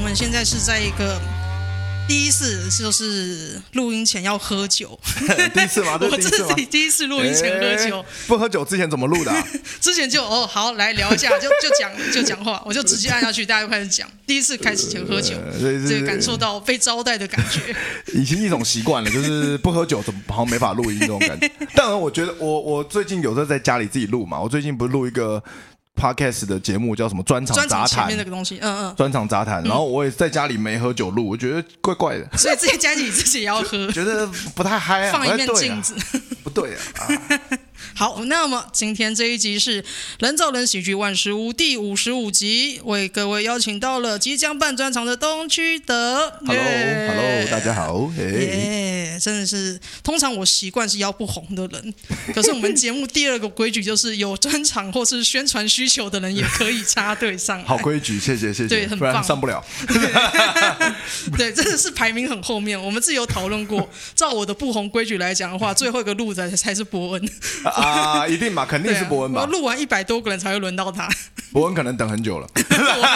我们现在是在一个。第一次就是录音前要喝酒，第一次吗？我自己第一次录音前喝酒，不喝酒之前怎么录的、啊？之前就哦好来聊一下，就就讲就讲话，我就直接按下去，大家就开始讲。第一次开始前喝酒，这个感受到被招待的感觉，已经一种习惯了，就是不喝酒怎么好像没法录音这种感觉。当然，我觉得我我最近有时候在家里自己录嘛，我最近不是录一个。Podcast 的节目叫什么？专场杂谈。前面那个东西，嗯嗯。专场杂谈，然后我也在家里没喝酒录，我觉得怪怪的。所以自己家里自己也要喝，觉得不太嗨啊。放一面镜子，不对啊。好，那么今天这一集是人造人喜剧万事屋第五十五集，为各位邀请到了即将办专场的东区德。Hello，Hello，大家好。耶，真的是，通常我习惯是要不红的人，可是我们节目第二个规矩就是有专场或是宣传需求的人也可以插队上。好规矩，谢谢谢谢。对，很棒，上不了。对，真的是排名很后面。我们自己有讨论过，照我的不红规矩来讲的话，最后一个录的才是伯恩。啊，一定嘛，肯定是伯恩吧。录完一百多个人才会轮到他。伯恩可能等很久了，我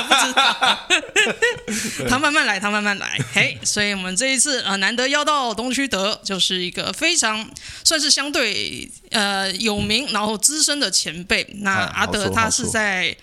不知道。他慢慢来，他慢慢来。嘿，所以我们这一次啊、呃，难得邀到东区德，就是一个非常算是相对呃有名，然后资深的前辈。那阿德他是在。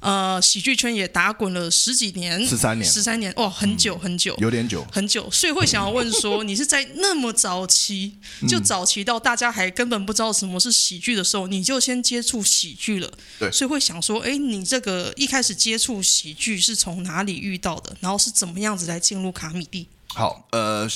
呃，喜剧圈也打滚了十几年，十三年，十三年，哇，很久很久，有点久，很久。所以会想要问说，你是在那么早期，就早期到大家还根本不知道什么是喜剧的时候，你就先接触喜剧了？对。所以会想说，哎，你这个一开始接触喜剧是从哪里遇到的？然后是怎么样子来进入卡米蒂？好，呃，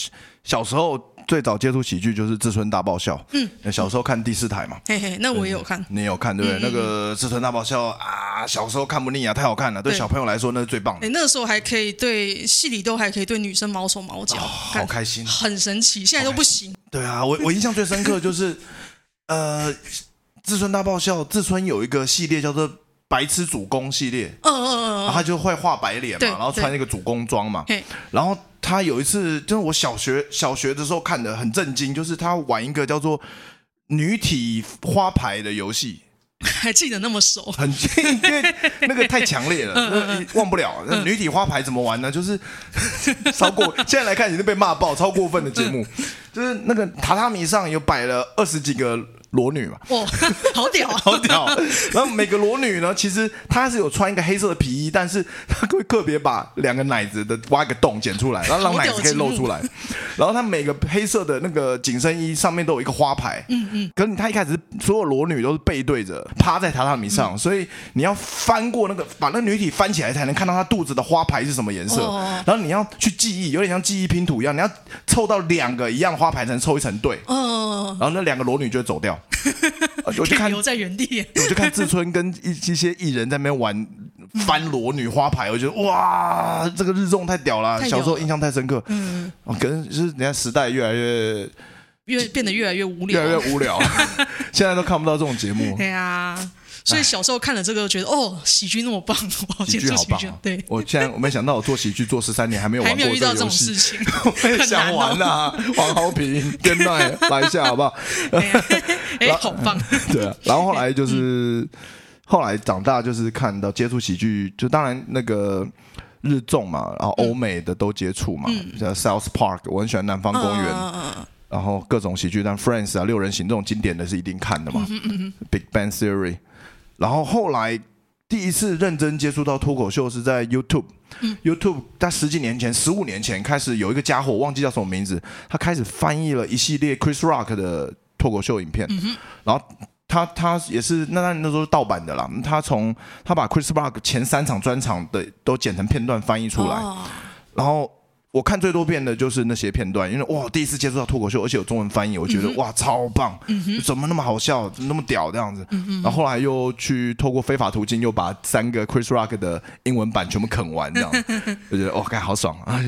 小时候。最早接触喜剧就是《志村大爆笑》。嗯，小时候看第四台嘛。嘿嘿，那我也有看。你有看对不对？嗯、那个《志村大爆笑》啊，小时候看不腻啊，太好看了。对，小朋友来说，那是最棒的。哎，那个时候还可以对戏里都还可以对女生毛手毛脚，哦，好开心，很神奇。现在都不行。对啊，我我印象最深刻就是，呃，《志村大爆笑》，志村有一个系列叫做《白痴主攻系列》。嗯嗯嗯。然后他就会画白脸嘛，然后穿那个主攻装嘛。然后。他有一次，就是我小学小学的时候看的，很震惊，就是他玩一个叫做女体花牌的游戏，还记得那么熟，很 因为那个太强烈了，嗯、忘不了。那女体花牌怎么玩呢？就是超过现在来看已经被骂爆，超过分的节目，就是那个榻榻米上有摆了二十几个。裸女嘛，哦，好屌，好屌！然后每个裸女呢，其实她是有穿一个黑色的皮衣，但是 她会特别把两个奶子的挖一个洞剪出来，然后让奶子可以露出来。然后她每个黑色的那个紧身衣上面都有一个花牌，嗯嗯。可是她一开始所有裸女都是背对着趴在榻榻米上，所以你要翻过那个把那个女体翻起来才能看到她肚子的花牌是什么颜色。然后你要去记忆，有点像记忆拼图一样，你要凑到两个一样花牌才能凑一成对。嗯。然后那两个裸女就会走掉。我 就看留在原地，我就看志村跟一一些艺人在那边玩翻裸女花牌，我觉得哇，这个日综太屌了，小时候印象太深刻。嗯，可能就是人家时代越来越越变得越来越无聊，越来越无聊，现在都看不到这种节目。对啊。所以小时候看了这个，觉得哦，喜剧那么棒，我好喜剧好棒。对，我现在我没想到我做喜剧做十三年 还没有玩过这个事情，我也想玩呐、啊。黄豪平跟奈来一下好不好？哎，好棒。对啊，然后后来就是后来长大就是看到接触喜剧，就当然那个日综嘛，然后欧美的都接触嘛，嗯、像 South Park，我很喜欢南方公园。嗯然后各种喜剧，但 Friends 啊、六人行这种经典的是一定看的嘛。嗯嗯、Big Bang Theory。然后后来第一次认真接触到脱口秀是在 YouTube，嗯。YouTube 在十几年前、十五年前开始有一个家伙，我忘记叫什么名字，他开始翻译了一系列 Chris Rock 的脱口秀影片。嗯、然后他他也是那那那时候是盗版的啦。他从他把 Chris Rock 前三场专场的都剪成片段翻译出来，哦、然后。我看最多遍的就是那些片段，因为哇，第一次接触到脱口秀，而且有中文翻译，我觉得、嗯、哇，超棒！嗯、怎么那么好笑，怎么那么屌这样子？嗯、然后后来又去透过非法途径，又把三个 Chris Rock 的英文版全部啃完，这样，我觉得 哇，该好爽啊！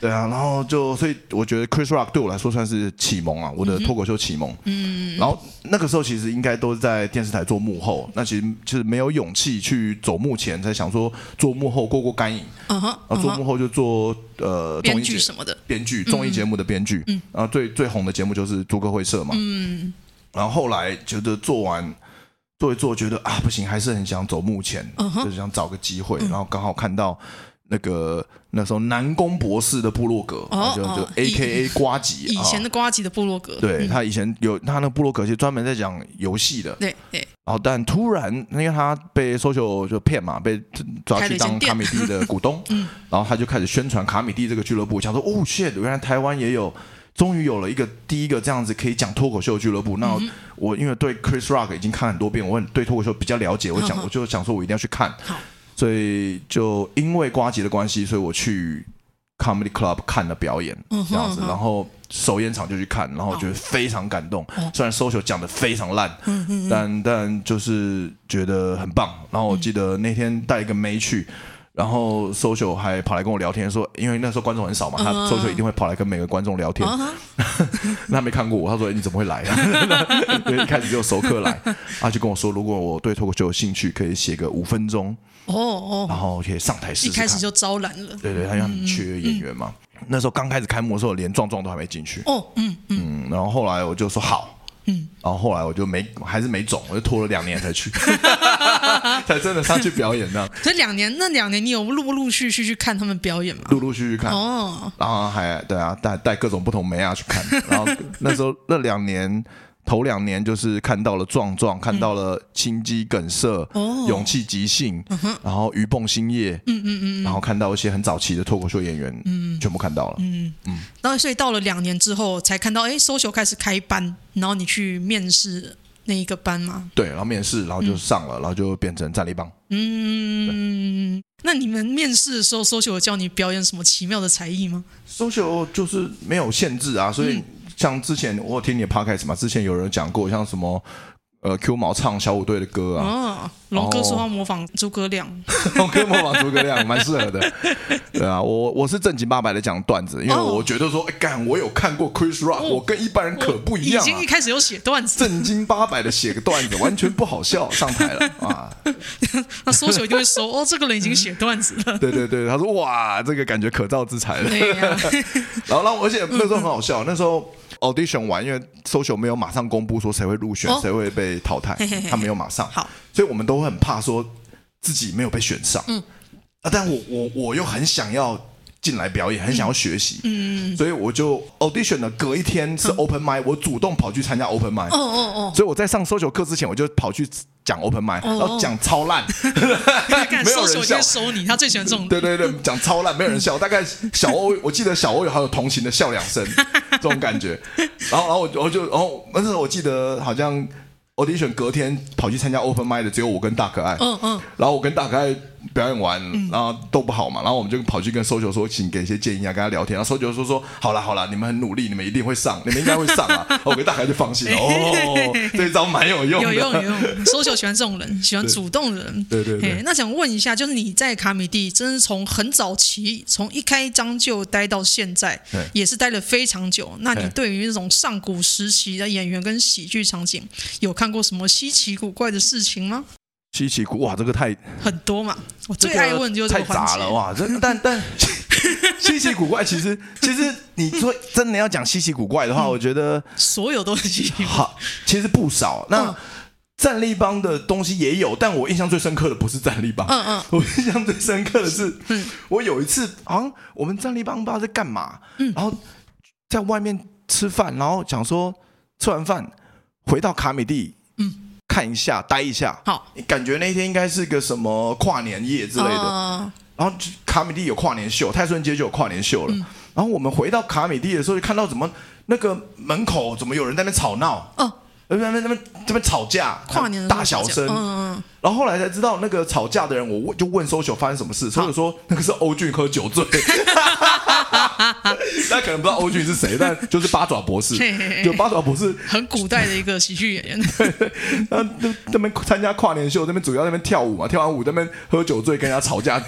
对啊，然后就所以我觉得 Chris Rock 对我来说算是启蒙啊，我的脱口秀启蒙。嗯，然后那个时候其实应该都是在电视台做幕后，那其实就是没有勇气去走幕前，才想说做幕后过过干瘾。嗯哼，然后做幕后就做呃综艺节目编剧什么的，编剧综艺节目的编剧。嗯，然后最最红的节目就是《猪哥会社》嘛。嗯，然后后来觉得做完做一做，觉得啊不行，还是很想走幕前，就是想找个机会，然后刚好看到。那个那时候南宫博士的部落格，哦、就就 A K A 瓜吉，以前的瓜吉的部落格，哦、对他以前有他那个部落格，是专门在讲游戏的，对对。然后但突然，因为他被 social 就骗嘛，被抓去当卡米蒂的股东，嗯，然后他就开始宣传卡米蒂这个俱乐部，想说哦，shit，原来台湾也有，终于有了一个第一个这样子可以讲脱口秀的俱乐部。那我因为对 Chris Rock 已经看很多遍，我很对脱口秀比较了解，我想我就想说我一定要去看。所以就因为瓜吉的关系，所以我去 Comedy Club 看了表演，这样子，然后首演场就去看，然后觉得非常感动。虽然 social 讲的非常烂，但但就是觉得很棒。然后我记得那天带一个妹去，然后 social 还跑来跟我聊天，说因为那时候观众很少嘛，他 social 一定会跑来跟每个观众聊天。他没看过我，他说你怎么会来啊？因为一开始就有熟客来，他就跟我说，如果我对脱口秀有兴趣，可以写个五分钟。哦哦，然后可以上台试试。一开始就招揽了。对对，他很缺演员嘛。那时候刚开始开幕的时候，连壮壮都还没进去。哦，嗯嗯。然后后来我就说好，嗯。然后后来我就没，还是没肿，我就拖了两年才去，才真的上去表演呢。这两年，那两年你有陆陆续续去看他们表演吗？陆陆续续看。哦。然后还对啊，带带各种不同妹啊去看。然后那时候那两年。头两年就是看到了壮壮，看到了心肌梗塞，勇气即兴，然后鱼蹦兴业，嗯嗯嗯，然后看到一些很早期的脱口秀演员，嗯，全部看到了，嗯嗯。然后所以到了两年之后，才看到哎，social 开始开班，然后你去面试那一个班嘛？对，然后面试，然后就上了，然后就变成战力帮。嗯，那你们面试的时候，social 有教你表演什么奇妙的才艺吗？social 就是没有限制啊，所以。像之前我有听你的 podcast 嘛，之前有人讲过，像什么呃 Q 毛唱小虎队的歌啊，哦，龙哥说他模仿诸葛亮，龙哥模仿诸葛亮蛮适合的，对啊，我我是正经八百的讲段子，因为我觉得说，哎干，我有看过 Chris Rock，我跟一般人可不一样，已经一开始有写段子，正经八百的写个段子完全不好笑，上台了啊，那搜球就会说，哦，这个人已经写段子了，对对对，他说哇，这个感觉可造之材了，然后然后而且那时候很好笑，那时候。Audition 完，因为 social 没有马上公布说谁会入选，谁会被淘汰，他没有马上，好，所以我们都很怕说自己没有被选上，嗯，啊，但我我我又很想要进来表演，很想要学习，嗯，所以我就 audition 了，隔一天是 open mic，我主动跑去参加 open mic，哦哦哦，所以我在上 social 课之前，我就跑去讲 open mic，然后讲超烂，没有人笑，收你，他最喜欢这种，对对对，讲超烂，没有人笑，大概小欧，我记得小欧有还有同情的笑两声。这种感觉，然后，然后我，我就，然后那时候我记得好像 audition 隔天跑去参加 open mic 的只有我跟大可爱，嗯嗯，然后我跟大可爱。表演完，然后都不好嘛，然后我们就跑去跟 social 说，请给一些建议啊，跟他聊天。然后 social 说说，好了好了，你们很努力，你们一定会上，你们应该会上啊。我跟大概就放心了。哦，这一招蛮有用的，有用有用。social 喜欢这种人，喜欢主动的人。对对对。那想问一下，就是你在卡米蒂，真是从很早期，从一开张就待到现在，也是待了非常久。那你对于那种上古时期的演员跟喜剧场景，有看过什么稀奇古怪的事情吗？稀奇古哇，这个太很多嘛，我最爱问就是太杂了哇！这但但 稀奇古怪，其实其实你说真的要讲稀奇古怪的话，嗯、我觉得所有都是稀奇。好，其实不少。那、嗯、战力帮的东西也有，但我印象最深刻的不是战力帮。嗯嗯，我印象最深刻的是，嗯、我有一次好像我们战力帮不知道在干嘛，嗯、然后在外面吃饭，然后讲说吃完饭回到卡米蒂，嗯。看一下，待一下。好，你感觉那天应该是个什么跨年夜之类的。Uh、然后卡米蒂有跨年秀，泰顺街就有跨年秀了。嗯、然后我们回到卡米蒂的时候，就看到怎么那个门口怎么有人在那边吵闹。嗯。那边那边这边吵架，跨年大小声。嗯。然后后来才知道，那个吵架的人，我问就问 social 发生什么事，social 说那个是欧俊喝酒醉。大家可能不知道欧俊是谁，但就是八爪博士，就八爪博士很古代的一个喜剧演员。那那边参加跨年秀，那边主要那边跳舞嘛，跳完舞那边喝酒醉，跟人家吵架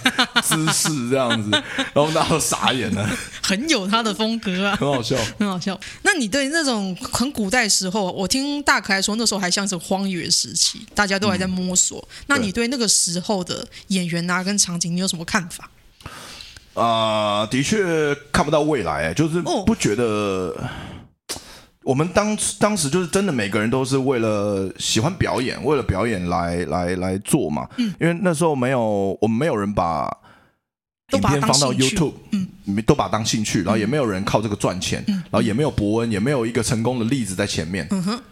姿势这样子，然后大家都傻眼了。很有他的风格啊，很好笑，很好笑。那你对那种很古代时候，我听大可爱说那时候还像是荒野时期，大家都还在摸索。嗯、那你对那个时候的演员啊跟场景，你有什么看法？啊、呃，的确看不到未来，就是不觉得。哦、我们当当时就是真的，每个人都是为了喜欢表演，为了表演来来来做嘛。嗯，因为那时候没有我们没有人把影片放到 YouTube，嗯，都把它当兴趣，然后也没有人靠这个赚钱，嗯、然后也没有伯恩，也没有一个成功的例子在前面，嗯哼，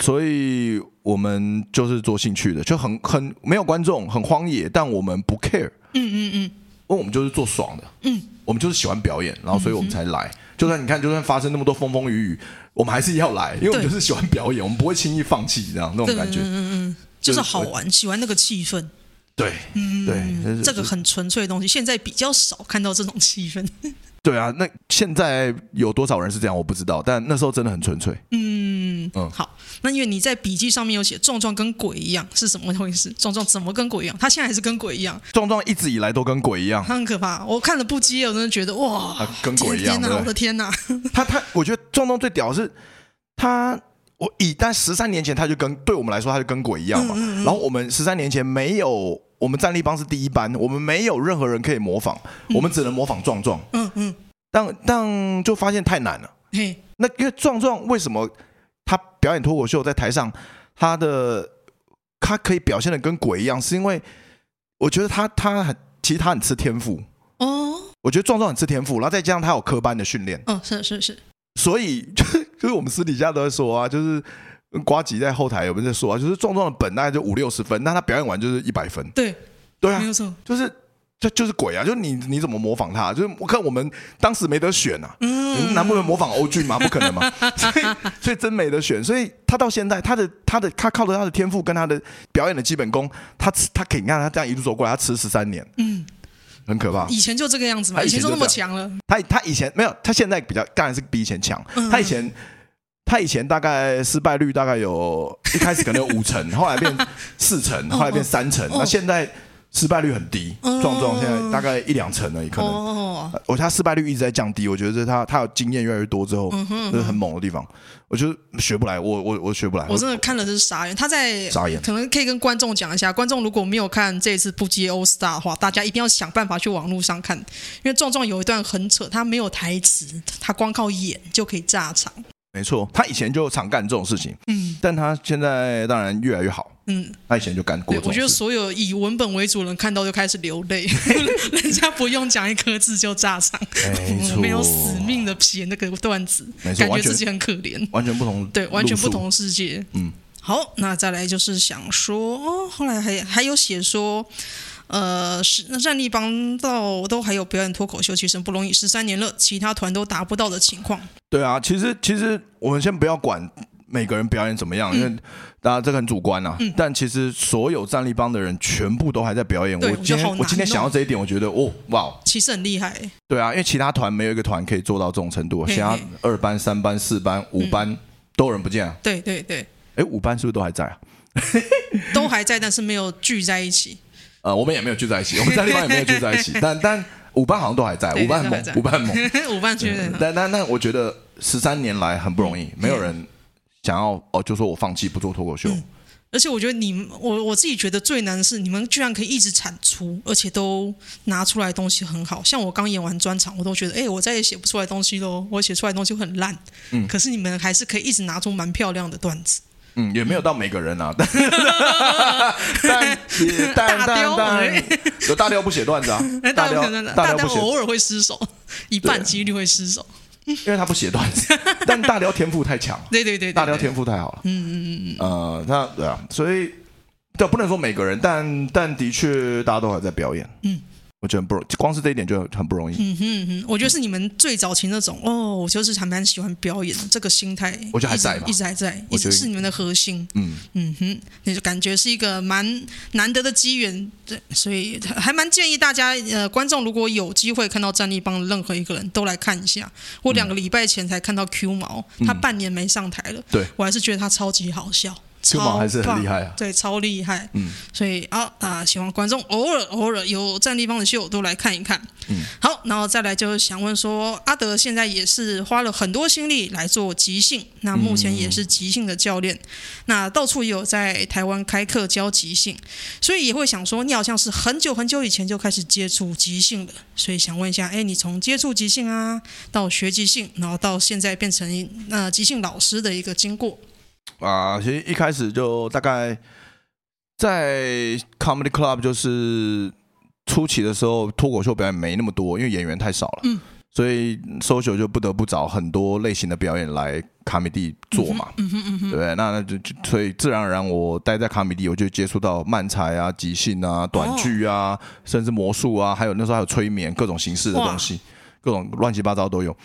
所以我们就是做兴趣的，就很很没有观众，很荒野，但我们不 care，嗯嗯嗯，因为我们就是做爽的，嗯，我们就是喜欢表演，然后所以我们才来，嗯、就算你看，就算发生那么多风风雨雨，我们还是要来，因为我们就是喜欢表演，我们不会轻易放弃，这样那种感觉，嗯嗯嗯，就是好玩，喜欢那个气氛。对，嗯，对，这个很纯粹的东西，现在比较少看到这种气氛。对啊，那现在有多少人是这样，我不知道，但那时候真的很纯粹。嗯嗯，好，那因为你在笔记上面有写“壮壮跟鬼一样”，是什么回事？壮壮怎么跟鬼一样？他现在还是跟鬼一样？壮壮一直以来都跟鬼一样，他很可怕。我看了不羁，我真的觉得哇，他跟鬼一样，天哪，我的天哪！他他，我觉得壮壮最屌的是他。我以但十三年前他就跟对我们来说他就跟鬼一样嘛，嗯嗯嗯，然后我们十三年前没有我们战力帮是第一班，我们没有任何人可以模仿，嗯、我们只能模仿壮壮。嗯嗯，但但就发现太难了。嘿，那因为壮壮为什么他表演脱口秀在台上，他的他可以表现的跟鬼一样，是因为我觉得他他很其实他很吃天赋哦，我觉得壮壮很吃天赋，然后再加上他有科班的训练。哦，是是是。所以就是就是我们私底下都在说啊，就是瓜吉在后台有没有在说啊？就是壮壮的本大概就五六十分，那他表演完就是一百分。对对啊，没有错，就是就就是鬼啊！就是你你怎么模仿他？就是我看我们当时没得选啊，嗯，难不能模仿欧俊吗？不可能嘛，所以所以真没得选。所以他到现在，他的他的他靠着他的天赋跟他的表演的基本功，他吃他可以你看他这样一路走过来，他吃十三年，嗯。很可怕，以前就这个样子嘛，以前就那么强了。他他以前没有，他现在比较当然是比以前强。他以前他以前大概失败率大概有一开始可能有五成，后来变四成，后来变三成，那现在。失败率很低，壮壮现在大概一两成而已，可能。哦我他失败率一直在降低，我觉得他他有经验越来越多之后，这是很猛的地方。我觉得学不来，我我我学不来。我真的看了是傻眼，他在傻眼。可能可以跟观众讲一下，观众如果没有看这一次不接 All Star 的话，大家一定要想办法去网络上看，因为壮壮有一段很扯，他没有台词，他光靠演就可以炸场。没错，他以前就常干这种事情，嗯，但他现在当然越来越好，嗯，他以前就干过。我觉得所有以文本为主人看到就开始流泪，人家不用讲一颗字就炸场，没，没有死命的写那个段子，感觉自己很可怜，完全不同，对，完全不同世界，嗯，好，那再来就是想说，哦后来还还有写说。呃，是那战力帮到都还有表演脱口秀，其实不容易。十三年了，其他团都达不到的情况。对啊，其实其实我们先不要管每个人表演怎么样，嗯、因为大家这个很主观啊。嗯、但其实所有战力帮的人全部都还在表演。我今天我，我今天想到这一点，我觉得哦，哇，其实很厉害。对啊，因为其他团没有一个团可以做到这种程度，其他二班、三班、四班、五班、嗯、都有人不见啊。对对对。哎，五班是不是都还在啊？都还在，但是没有聚在一起。呃，我们也没有聚在一起，我们战力帮也没有聚在一起，但但五班好像都还在，五班很猛，五班很猛，五班确实。但但但我觉得十三年来很不容易，没有人想要哦，就说我放弃不做脱口秀。而且我觉得你们，我我自己觉得最难的是你们居然可以一直产出，而且都拿出来东西很好。像我刚演完专场，我都觉得，哎，我再也写不出来东西喽，我写出来东西会很烂。嗯，可是你们还是可以一直拿出蛮漂亮的段子。嗯，也没有到每个人啊，但 但也但但但 有大雕不写段子啊，大雕大雕偶尔会失手，一半几率会失手，因为他不写段子，但大雕天赋太强了，对对对，大雕天赋太好了，嗯嗯嗯嗯，呃，他对啊，所以对不能说每个人，但但的确大家都还在表演，嗯。我觉得很不容易，光是这一点就很不容易。嗯哼哼，我觉得是你们最早期那种哦，我就是还蛮喜欢表演的这个心态，我觉得还在吧，一直还在，一直是你们的核心。嗯嗯哼，那就感觉是一个蛮难得的机缘，对，所以还蛮建议大家呃，观众如果有机会看到战力帮的任何一个人都来看一下。我两个礼拜前才看到 Q 毛，他半年没上台了，对我还是觉得他超级好笑。Q 毛还是很厉害啊，对，超厉害。嗯，所以啊啊，希望观众偶尔偶尔有战力帮的秀都来看一看。嗯，好，然后再来就是想问说，阿德现在也是花了很多心力来做即兴，那目前也是即兴的教练，嗯、那到处也有在台湾开课教即兴，所以也会想说，你好像是很久很久以前就开始接触即兴的，所以想问一下，哎，你从接触即兴啊，到学即兴，然后到现在变成那即兴老师的一个经过。啊，其实一开始就大概在 Comedy Club 就是初期的时候脱口秀表演没那么多，因为演员太少了。嗯。所以 social 就不得不找很多类型的表演来卡米地做嘛，嗯嗯嗯、对不对？那那就就所以自然而然，我待在卡米地，我就接触到漫才啊、即兴啊、短剧啊，哦、甚至魔术啊，还有那时候还有催眠各种形式的东西，各种乱七八糟都有。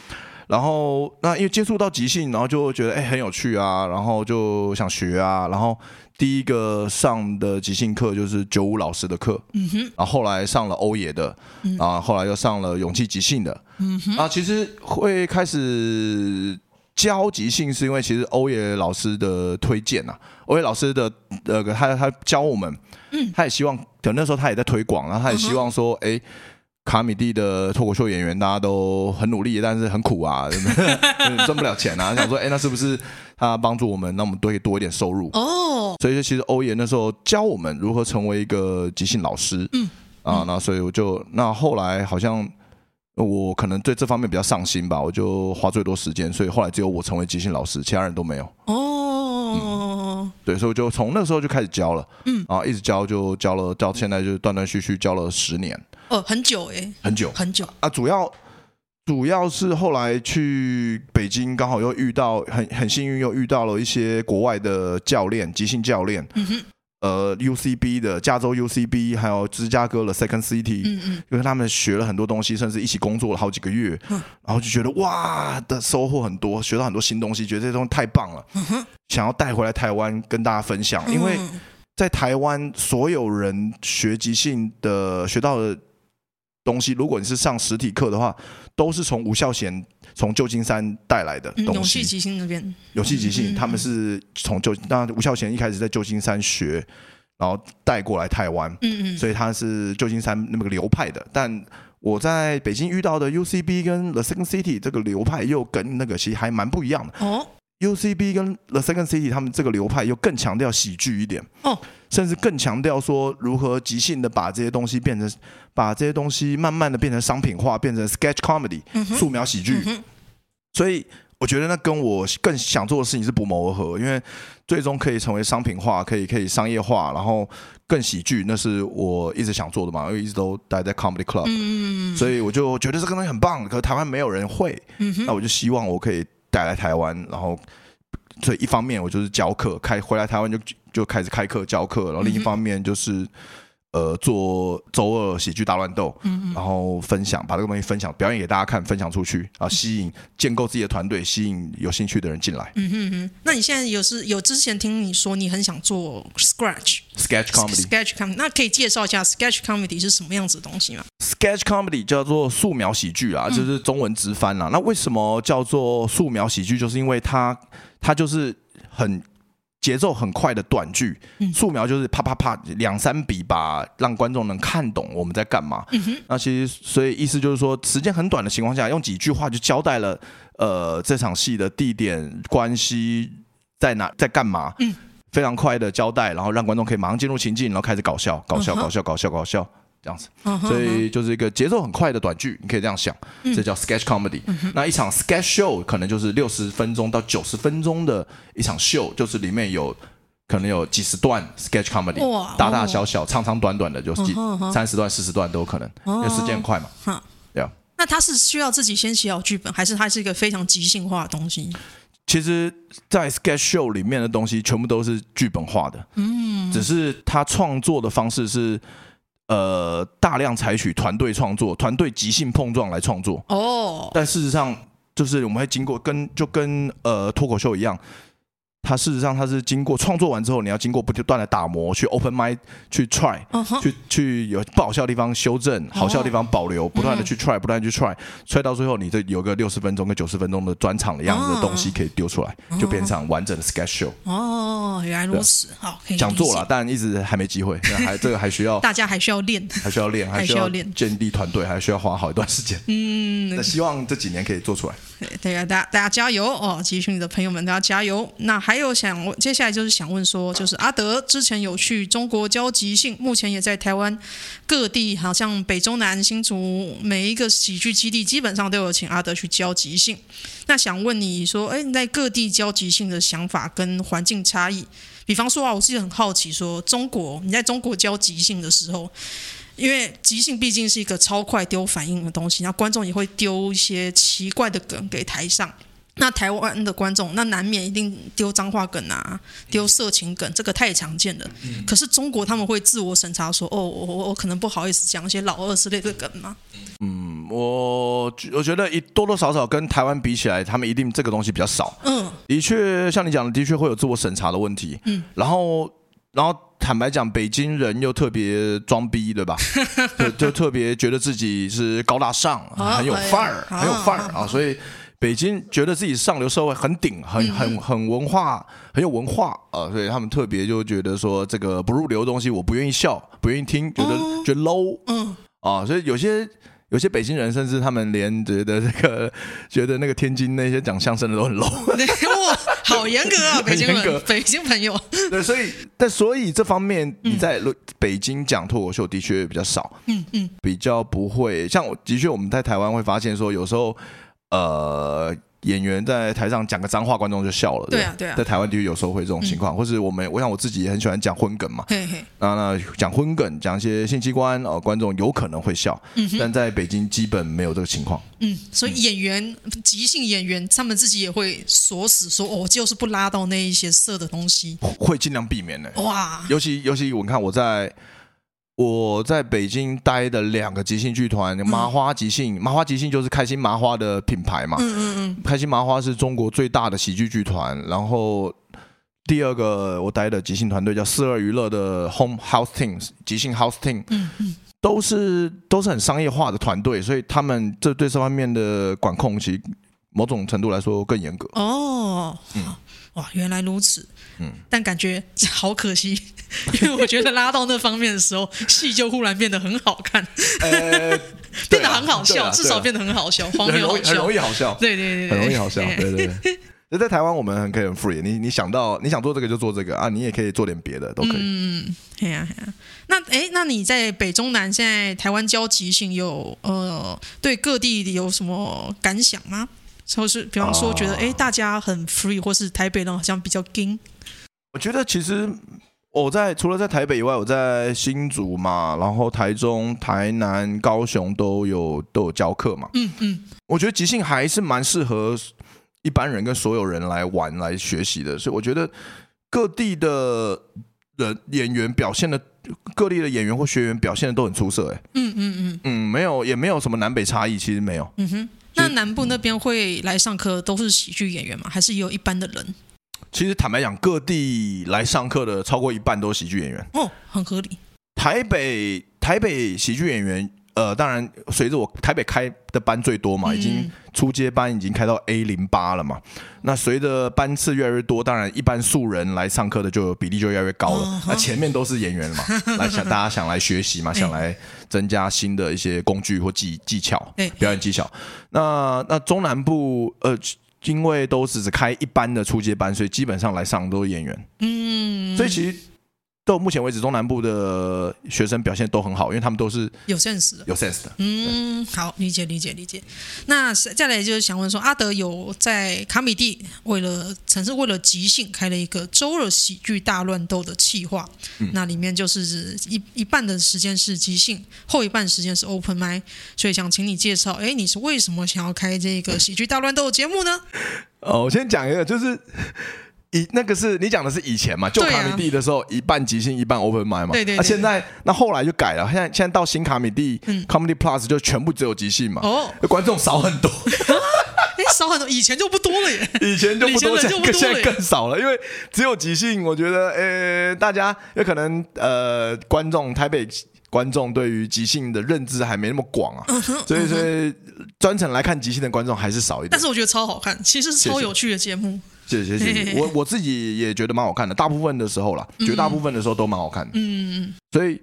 然后那因为接触到即兴，然后就觉得哎、欸、很有趣啊，然后就想学啊，然后。第一个上的即兴课就是九五老师的课，嗯哼，然后后来上了欧野的，嗯、然后后来又上了勇气即兴的，嗯哼，啊，其实会开始教即兴是因为其实欧野老师的推荐呐、啊，欧野老师的那个他他教我们，嗯，他也希望，等那时候他也在推广，然后他也希望说，哎。卡米蒂的脱口秀演员，大家都很努力，但是很苦啊，赚不了钱啊。想说，哎、欸，那是不是他帮助我们，那我们都可以多一点收入？哦，所以其实欧爷那时候教我们如何成为一个即兴老师。嗯，啊，那所以我就那后来好像我可能对这方面比较上心吧，我就花最多时间，所以后来只有我成为即兴老师，其他人都没有。哦、嗯，对，所以我就从那个时候就开始教了。嗯，啊，一直教就教了，到现在就断断续续教了十年。哦，很久哎，很久很久啊！主要主要是后来去北京，刚好又遇到很很幸运，又遇到了一些国外的教练，即兴教练。嗯哼。呃，UCB 的加州 UCB，还有芝加哥的 Second City，嗯嗯，因为他们学了很多东西，甚至一起工作了好几个月，嗯，然后就觉得哇的收获很多，学到很多新东西，觉得这些东西太棒了，嗯哼，想要带回来台湾跟大家分享，因为在台湾所有人学即兴的学到的。东西，如果你是上实体课的话，都是从吴孝贤从旧金山带来的东西。勇气即兴那边，勇气即兴，他们是从旧，当然吴孝贤一开始在旧金山学，然后带过来台湾，嗯嗯，所以他是旧金山那么个流派的。但我在北京遇到的 UCB 跟 The Second City 这个流派又跟那个其实还蛮不一样的。哦。UCB 跟 The Second City 他们这个流派又更强调喜剧一点，哦，甚至更强调说如何即兴的把这些东西变成，把这些东西慢慢的变成商品化，变成 sketch comedy，素描喜剧。所以我觉得那跟我更想做的事情是不谋而合，因为最终可以成为商品化，可以可以商业化，然后更喜剧，那是我一直想做的嘛，因为一直都待在 comedy club，所以我就觉得这个东西很棒，可是台湾没有人会，那我就希望我可以。带来台湾，然后所以一方面我就是教课，开回来台湾就就开始开课教课，然后另一方面就是呃做周二喜剧大乱斗，嗯嗯然后分享把这个东西分享表演给大家看，分享出去，然后吸引建构自己的团队，吸引有兴趣的人进来。嗯哼哼，那你现在有是有之前听你说你很想做 scratch sketch comedy sketch comedy，那可以介绍一下 sketch comedy 是什么样子的东西吗？Sketch comedy 叫做素描喜剧啊，就是中文直翻啦。嗯、那为什么叫做素描喜剧？就是因为它它就是很节奏很快的短剧。嗯、素描就是啪啪啪两三笔，吧让观众能看懂我们在干嘛。嗯、那其实所以意思就是说，时间很短的情况下，用几句话就交代了呃这场戏的地点、关系在哪、在干嘛。嗯、非常快的交代，然后让观众可以马上进入情境，然后开始搞笑、搞笑、搞笑、搞笑、搞笑。这样子，所以就是一个节奏很快的短剧，你可以这样想，这叫 sketch comedy。那一场 sketch show 可能就是六十分钟到九十分钟的一场秀，就是里面有可能有几十段 sketch comedy，大大小小、长长短短的，就是几三十段、四十段都有可能，因为时间很快嘛。对啊。那他是需要自己先写好剧本，还是他是一个非常即兴化的东西？其实，在 sketch show 里面的东西全部都是剧本化的，嗯，只是他创作的方式是。呃，大量采取团队创作、团队即兴碰撞来创作。哦，但事实上，就是我们会经过跟就跟呃脱口秀一样。它事实上，它是经过创作完之后，你要经过不断的打磨，去 open mind，去 try，、uh huh. 去去有不好笑的地方修正，好笑的地方保留，不断的去 try，不断去 try，try 到最后，你这有个六十分钟跟九十分钟的专场的样子的东西可以丢出来，uh. 就变成完整的 sketch show。哦，原来如此，好，想做了，但一直还没机会，还这个还需要大家还需要练，还需要练，还需要练，建立团队还需要花好一段时间。嗯，那希望这几年可以做出来。对啊，大家大家加油哦！集训的朋友们，大家加油。那还还有想问，接下来就是想问说，就是阿德之前有去中国教即兴，目前也在台湾各地，好像北中南新竹每一个喜剧基地，基本上都有请阿德去教即兴。那想问你说，哎，你在各地教即兴的想法跟环境差异，比方说啊，我自己很好奇说，中国你在中国教即兴的时候。因为即兴毕竟是一个超快丢反应的东西，那观众也会丢一些奇怪的梗给台上。那台湾的观众，那难免一定丢脏话梗啊，丢色情梗，这个太常见了。嗯、可是中国他们会自我审查说，哦，我我我可能不好意思讲一些老二之类的梗吗？嗯，我我觉得一多多少少跟台湾比起来，他们一定这个东西比较少。嗯，的确，像你讲的，的确会有自我审查的问题。嗯，然后然后坦白讲，北京人又特别装逼，对吧？就就特别觉得自己是高大上，很有范儿，很有范儿啊，所以。北京觉得自己上流社会很顶，很很很文化，很有文化啊，所以他们特别就觉得说这个不入流的东西我不愿意笑，不愿意听，觉得、哦、觉得 low，嗯。啊，所以有些有些北京人甚至他们连觉得这个觉得那个天津那些讲相声的都很 low，哇，好严格啊，北京人，北京朋友，对，所以但所以这方面你在北京讲脱口秀的确比较少，嗯嗯，比较不会像我的确我们在台湾会发现说有时候。呃，演员在台上讲个脏话，观众就笑了。对啊，对啊。在台湾地区有时候会这种情况，嗯、或是我们，我想我自己也很喜欢讲荤梗嘛。嘿嘿。那那讲荤梗，讲一些性器官，哦、呃，观众有可能会笑。嗯。但在北京基本没有这个情况。嗯，所以演员、嗯、即兴演员，他们自己也会锁死说，哦，就是不拉到那一些色的东西，会尽量避免的。哇。尤其尤其，我看我在。我在北京待的两个即兴剧团，麻花即兴，麻花即兴就是开心麻花的品牌嘛。嗯嗯嗯。开心麻花是中国最大的喜剧剧团，然后第二个我待的即兴团队叫四二娱乐的 Home House Team，即兴 House Team。嗯嗯。都是都是很商业化的团队，所以他们这对这方面的管控，其实某种程度来说更严格。哦。嗯。哇，原来如此。嗯。但感觉 好可惜。因为我觉得拉到那方面的时候，戏就忽然变得很好看，呃、变得很好笑，至少变得很好笑，荒谬好笑，很容易好笑，对对对，很容易好笑，对对对。那在台湾我们很可以很 free，你你想到你想做这个就做这个啊，你也可以做点别的，都可以。嗯，对呀对呀。那哎，那你在北中南现在台湾交集性有呃对各地有什么感想吗？或是比方说觉得哎，大家很 free，或是台北人好像比较硬。我觉得其实我在除了在台北以外，我在新竹嘛，然后台中、台南、高雄都有都有教课嘛。嗯嗯，我觉得即兴还是蛮适合一般人跟所有人来玩来学习的。所以我觉得各地的人演员表现的各地的演员或学员表现的都很出色。哎，嗯嗯嗯嗯，没有也没有什么南北差异，其实没有。嗯哼。那南部那边会来上课都是喜剧演员吗？还是也有一般的人？其实坦白讲，各地来上课的超过一半都是喜剧演员哦，很合理。台北台北喜剧演员，呃，当然随着我台北开的班最多嘛，已经初阶班已经开到 A 零八了嘛。那随着班次越来越多，当然一般素人来上课的就比例就越来越高了。那前面都是演员了嘛，来想 大家想来学习嘛，想来增加新的一些工具或技技巧，表演技巧。那那中南部呃。因为都是只开一般的初阶班，所以基本上来上都是演员。嗯，所以其实。到目前为止，中南部的学生表现都很好，因为他们都是有 sense 的，有 sense 的。嗯，好，理解理解理解。那再来就是想问说，阿德有在卡米蒂为了，曾是为了即兴开了一个周日喜剧大乱斗的企划，嗯、那里面就是一一半的时间是即兴，后一半时间是 open mic，所以想请你介绍，哎，你是为什么想要开这个喜剧大乱斗的节目呢？哦，我先讲一个，就是。以那个是你讲的是以前嘛，旧卡米蒂的时候，一半即兴一半 open mic 嘛。对对。那现在那后来就改了，现在现在到新卡米地 comedy plus 就全部只有即兴嘛。哦。观众少很多。哎，少很多，以前就不多了耶。以前就不多，现在现在更少了，因为只有即兴。我觉得，呃，大家有可能呃，观众台北观众对于即兴的认知还没那么广啊，所以所以专程来看即兴的观众还是少一点。但是我觉得超好看，其实是超有趣的节目。谢谢谢谢，我我自己也觉得蛮好看的，大部分的时候啦，绝大部分的时候都蛮好看的。嗯嗯，所以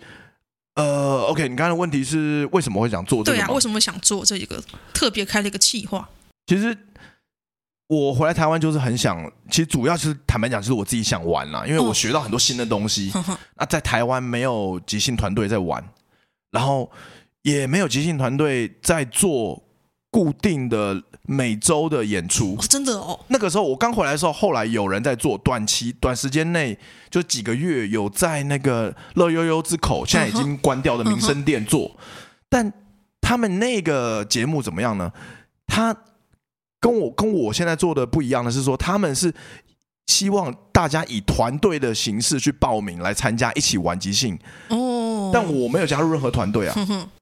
呃，OK，你刚才的问题是为什么会想做这个？对啊，为什么想做这一个特别开了一个企划？其实我回来台湾就是很想，其实主要是坦白讲，就是我自己想玩啦，因为我学到很多新的东西。哦、那在台湾没有即兴团队在玩，然后也没有即兴团队在做固定的每周的演出。哦，真的哦。那个时候我刚回来的时候，后来有人在做短期、短时间内就几个月有在那个乐悠悠之口，现在已经关掉的民生店做。Uh. 但他们那个节目怎么样呢？他跟我跟我现在做的不一样的是说，他们是。希望大家以团队的形式去报名来参加，一起玩即兴。哦，但我没有加入任何团队啊。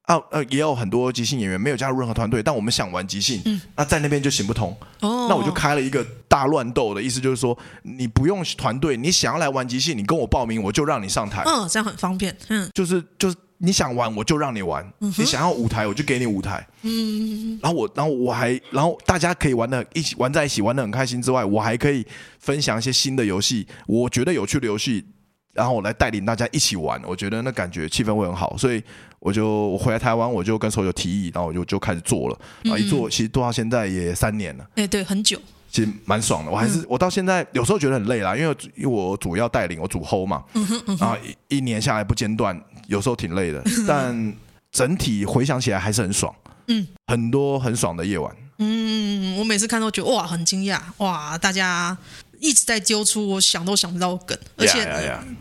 啊呃，也有很多即兴演员没有加入任何团队，但我们想玩即兴，嗯，那在那边就行不通。哦，那我就开了一个大乱斗的意思，就是说你不用团队，你想要来玩即兴，你跟我报名，我就让你上台。嗯，这样很方便。嗯，就是就是。你想玩我就让你玩，嗯、你想要舞台我就给你舞台，嗯，然后我然后我还然后大家可以玩的一起玩在一起玩的很开心之外，我还可以分享一些新的游戏，我觉得有趣的游戏，然后我来带领大家一起玩，我觉得那感觉气氛会很好，所以我就我回来台湾我就跟所有提议，然后我就就开始做了，啊一做其实做到现在也三年了，哎对，很久。其实蛮爽的，我还是我到现在有时候觉得很累啦，因为因为我主要带领我主 hold 嘛，然后一一年下来不间断，有时候挺累的，但整体回想起来还是很爽，嗯，很多很爽的夜晚，嗯，我每次看都觉得哇很惊讶，哇大家。一直在揪出我想都想不到的梗，而且.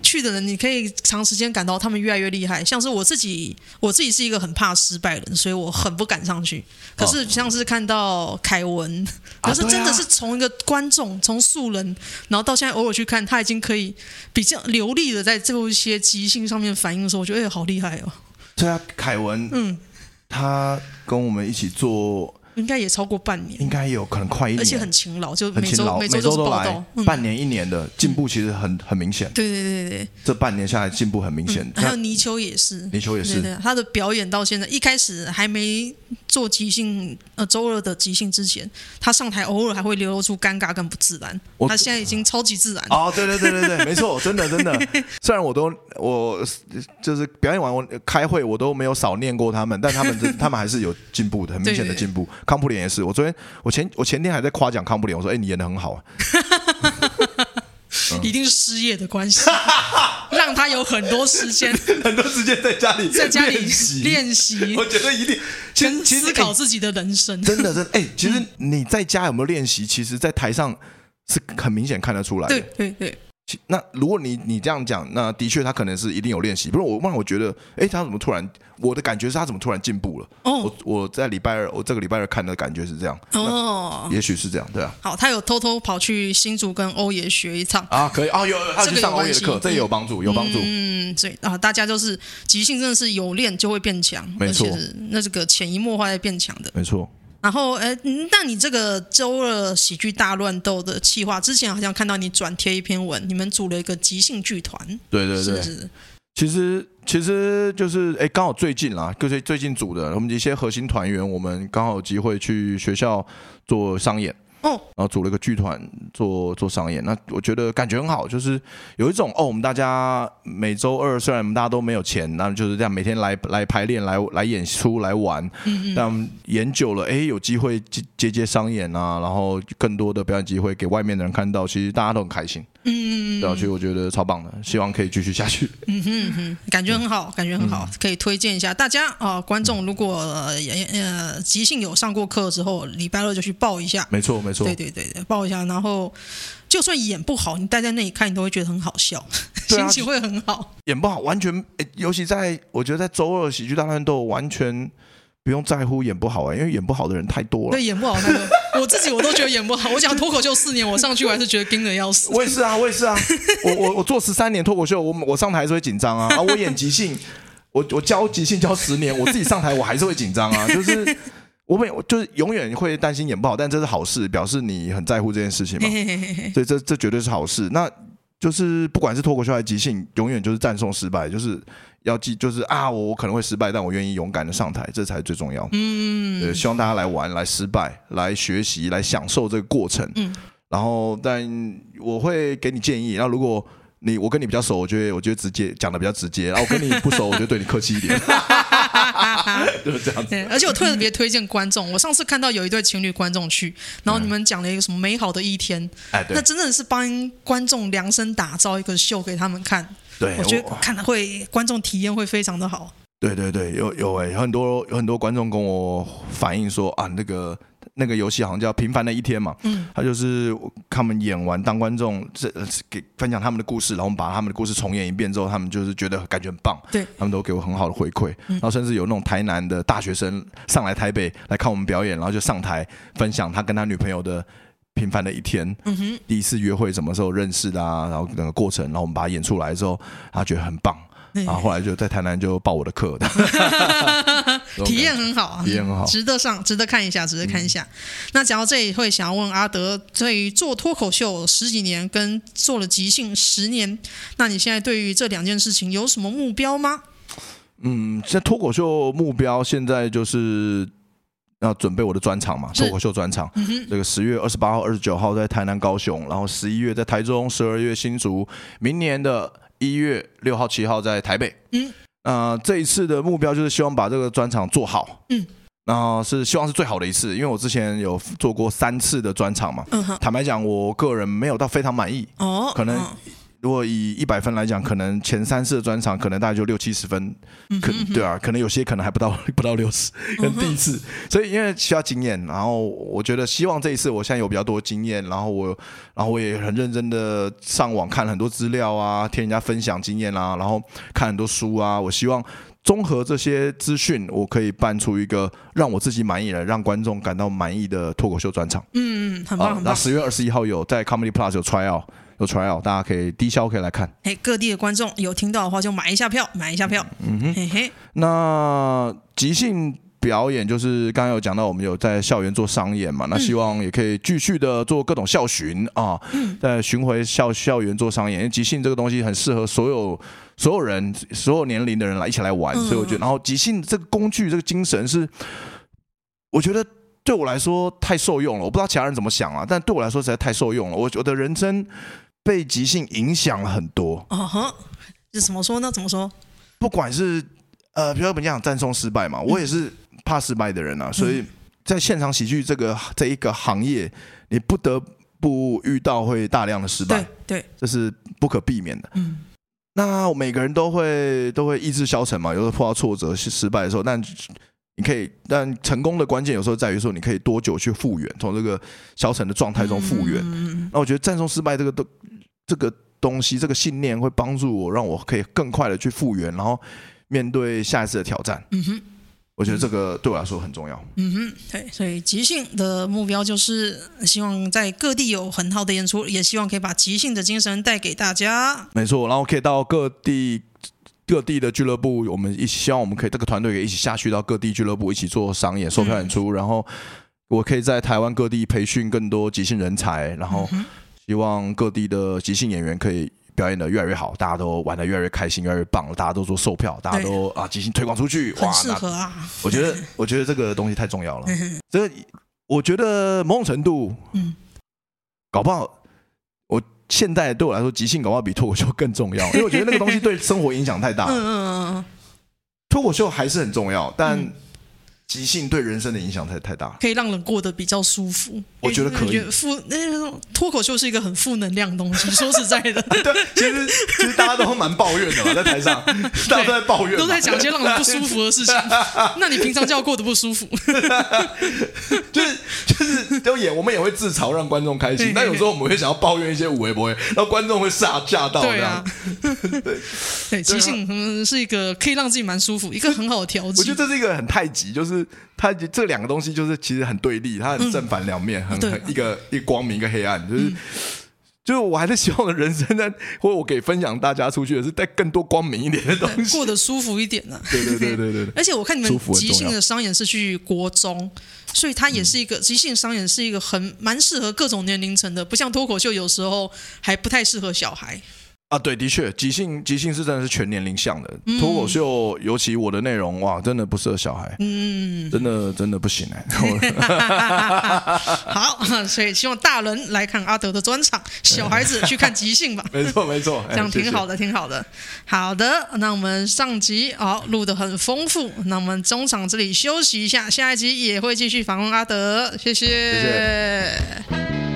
去的人你可以长时间感到他们越来越厉害。像是我自己，我自己是一个很怕失败的人，所以我很不敢上去。可是像是看到凯文，可是真的是从一个观众，从素人，然后到现在偶尔去看，他已经可以比较流利的在这些即兴上面反应的时候，我觉得哎，好厉害哦。对啊，凯文，嗯，他跟我们一起做。应该也超过半年，应该有可能快一年，而且很勤劳，就每周每周都来、嗯，半年一年的进步其实很很明显。对对对对，这半年下来进步很明显。嗯、还有泥鳅也是，泥鳅也是，他的表演到现在，一开始还没做即兴，呃，周二的即兴之前，他上台偶尔还会流露出尴尬跟不自然。他现在已经超级自然。哦，对对对对对，没错，真的真的。虽然我都我就是表演完我开会我都没有少念过他们，但他们他们还是有进步的，很明显的进步。康普林也是，我昨天我前我前天还在夸奖康普林，我说：“哎，你演的很好啊。”一定是失业的关系，让他有很多时间，很多时间在家里在家里练习。我觉得一定先思考自己的人生。真的真的，哎，其实你在家有没有练习？其实，在台上是很明显看得出来的。对对对。那如果你你这样讲，那的确他可能是一定有练习。不是我，让我觉得，哎，他怎么突然？我的感觉是他怎么突然进步了？哦，我我在礼拜二，我这个礼拜二看的感觉是这样。哦，也许是这样，对啊。好，他有偷偷跑去新竹跟欧爷学一场啊，可以啊，有他去上欧爷的课，这也有帮助，有帮助。嗯，所以啊，大家就是即兴，真的是有练就会变强，没错，那这个潜移默化在变强的，没错。然后，哎，那你这个周二喜剧大乱斗的企划，之前好像看到你转贴一篇文，你们组了一个即兴剧团。对对对，是是其实其实就是哎，刚好最近啦，就是最近组的，我们一些核心团员，我们刚好有机会去学校做商演。哦，然后组了一个剧团做做商演，那我觉得感觉很好，就是有一种哦，我们大家每周二虽然我们大家都没有钱，那就是这样每天来来排练、来来演出、来玩，嗯嗯，但演久了，哎，有机会接接接商演啊，然后更多的表演机会给外面的人看到，其实大家都很开心。嗯，对啊，所以我觉得超棒的，希望可以继续下去。嗯哼哼，感觉很好，感觉很好，嗯、可以推荐一下。大家啊、呃，观众如果呃呃即兴有上过课之后，礼拜二就去报一下。没错，没错，对对对对，抱一下，然后就算演不好，你待在那里看，你都会觉得很好笑，心情会很好。演不好，完全，尤其在我觉得在周二喜剧大乱斗完全。不用在乎演不好啊、欸，因为演不好的人太多了。对，演不好太多，我自己我都觉得演不好。我讲脱口秀四年，我上去我还是觉得惊得要死。我也是啊，我也是啊。我我我做十三年脱口秀，我我上台还是会紧张啊。啊，我演即兴，我我教即兴教十年，我自己上台我还是会紧张啊。就是我每就是永远会担心演不好，但这是好事，表示你很在乎这件事情嘛。所以这这绝对是好事。那就是不管是脱口秀还是即兴，永远就是战胜失败，就是。要记就是啊，我我可能会失败，但我愿意勇敢的上台，这才是最重要。嗯，对，希望大家来玩，来失败，来学习，来享受这个过程。嗯，然后但我会给你建议。那如果你我跟你比较熟，我觉得我觉得直接讲的比较直接。然后我跟你不熟，我就对你客气一点。就是这样子。而且我特别推荐观众，我上次看到有一对情侣观众去，然后你们讲了一个什么美好的一天，哎，对，那真的是帮观众量身打造一个秀给他们看。对，我觉得看了会观众体验会非常的好。对对对，有有哎、欸，有很多有很多观众跟我反映说啊，那个。那个游戏好像叫《平凡的一天》嘛，嗯，他就是他们演完当观众，这给分享他们的故事，然后我们把他们的故事重演一遍之后，他们就是觉得感觉很棒，对，他们都给我很好的回馈，然后甚至有那种台南的大学生上来台北来看我们表演，然后就上台分享他跟他女朋友的平凡的一天，嗯哼，第一次约会什么时候认识的啊，然后整个过程，然后我们把它演出来之后，他觉得很棒。然后后来就在台南就报我的课，体验很好，体验很好，值得上，值得看一下，值得看一下。嗯、那讲到这里，会想要问阿德，对于做脱口秀十几年跟做了即兴十年，那你现在对于这两件事情有什么目标吗？嗯，现在脱口秀目标现在就是要准备我的专场嘛，脱口秀专场。嗯、这个十月二十八号、二十九号在台南、高雄，然后十一月在台中，十二月新竹，明年的。一月六号、七号在台北。嗯，呃，这一次的目标就是希望把这个专场做好。嗯，然后是希望是最好的一次，因为我之前有做过三次的专场嘛。嗯哼，坦白讲，我个人没有到非常满意。哦，可能。如果以一百分来讲，可能前三次的专场可能大概就六七十分，可对啊，可能有些可能还不到 不到六十，可能第一次，所以因为需要经验，然后我觉得希望这一次我现在有比较多经验，然后我然后我也很认真的上网看很多资料啊，听人家分享经验啊，然后看很多书啊，我希望综合这些资讯，我可以办出一个让我自己满意的、让观众感到满意的脱口秀专场。嗯嗯，很棒很棒。那十月二十一号有在 Comedy Plus 有 try out。有 try out，大家可以低消可以来看。嘿，各地的观众有听到的话，就买一下票，买一下票。嗯哼，嘿嘿。那即兴表演就是刚刚有讲到，我们有在校园做商演嘛？那希望也可以继续的做各种校巡啊，在巡回校校园做商演。因为即兴这个东西很适合所有所有人、所有年龄的人来一起来玩，所以我觉得，然后即兴这个工具、这个精神是，我觉得。对我来说太受用了，我不知道其他人怎么想啊，但对我来说实在太受用了。我我的人生被即兴影响了很多。哦哼，这怎么说呢？怎么说？不管是呃，比如说我们讲赞颂失败嘛，我也是怕失败的人啊，所以在现场喜剧这个这一个行业，你不得不遇到会大量的失败，对，这是不可避免的。嗯，那每个人都会都会意志消沉嘛，有时候碰到挫折是失败的时候，但。你可以，但成功的关键有时候在于说，你可以多久去复原，从这个消沉的状态中复原。嗯那我觉得赞颂失败这个东这个东西，这个信念会帮助我，让我可以更快的去复原，然后面对下一次的挑战。嗯哼，我觉得这个对我来说很重要。嗯哼，对，所以即兴的目标就是希望在各地有很好的演出，也希望可以把即兴的精神带给大家。没错，然后可以到各地。各地的俱乐部，我们一起希望我们可以这个团队一起下去到各地俱乐部一起做商演、售票演出，然后我可以在台湾各地培训更多即兴人才，然后希望各地的即兴演员可以表演的越来越好，大家都玩的越来越开心、越来越棒，大家都做售票，大家都啊即兴推广出去，哇，很适合啊！我觉得，我觉得这个东西太重要了。这个我觉得某种程度，嗯，搞不好我。现在对我来说，即兴搞不好比脱口秀更重要，因为我觉得那个东西对生活影响太大。嗯嗯嗯，脱口秀还是很重要，但。即兴对人生的影响太太大，可以让人过得比较舒服。我觉得可以。负那种脱口秀是一个很负能量的东西，说实在的。对，其实其实大家都蛮抱怨的嘛，在台上，大家都在抱怨，都在讲一些让人不舒服的事情。那你平常就要过得不舒服。就是就是都演，我们也会自嘲让观众开心，但有时候我们会想要抱怨一些五维不会，然后观众会吓吓到。对啊，对 对，即兴嗯是一个可以让自己蛮舒服，一个很好的调剂。我觉得这是一个很太极，就是。它这两个东西就是其实很对立，它很正反两面，很很一个一个光明一个黑暗，就是就是我还是希望的人生呢，或者我可以分享大家出去的是带更多光明一点的东西，过得舒服一点 呢。对对对对对。而且我看你们即兴的商演是去国中，所以它也是一个即兴商演是一个很蛮适合各种年龄层的，不像脱口秀有时候还不太适合小孩。啊，对，的确，即兴即兴是真的是全年龄向的。脱、嗯、口秀，尤其我的内容，哇，真的不适合小孩，嗯，真的真的不行哎。好，所以希望大人来看阿德的专场，小孩子去看即兴吧。没错没错，这样挺好的，挺好的。好的，那我们上集好录得很丰富，那我们中场这里休息一下，下一集也会继续访问阿德，谢谢。谢谢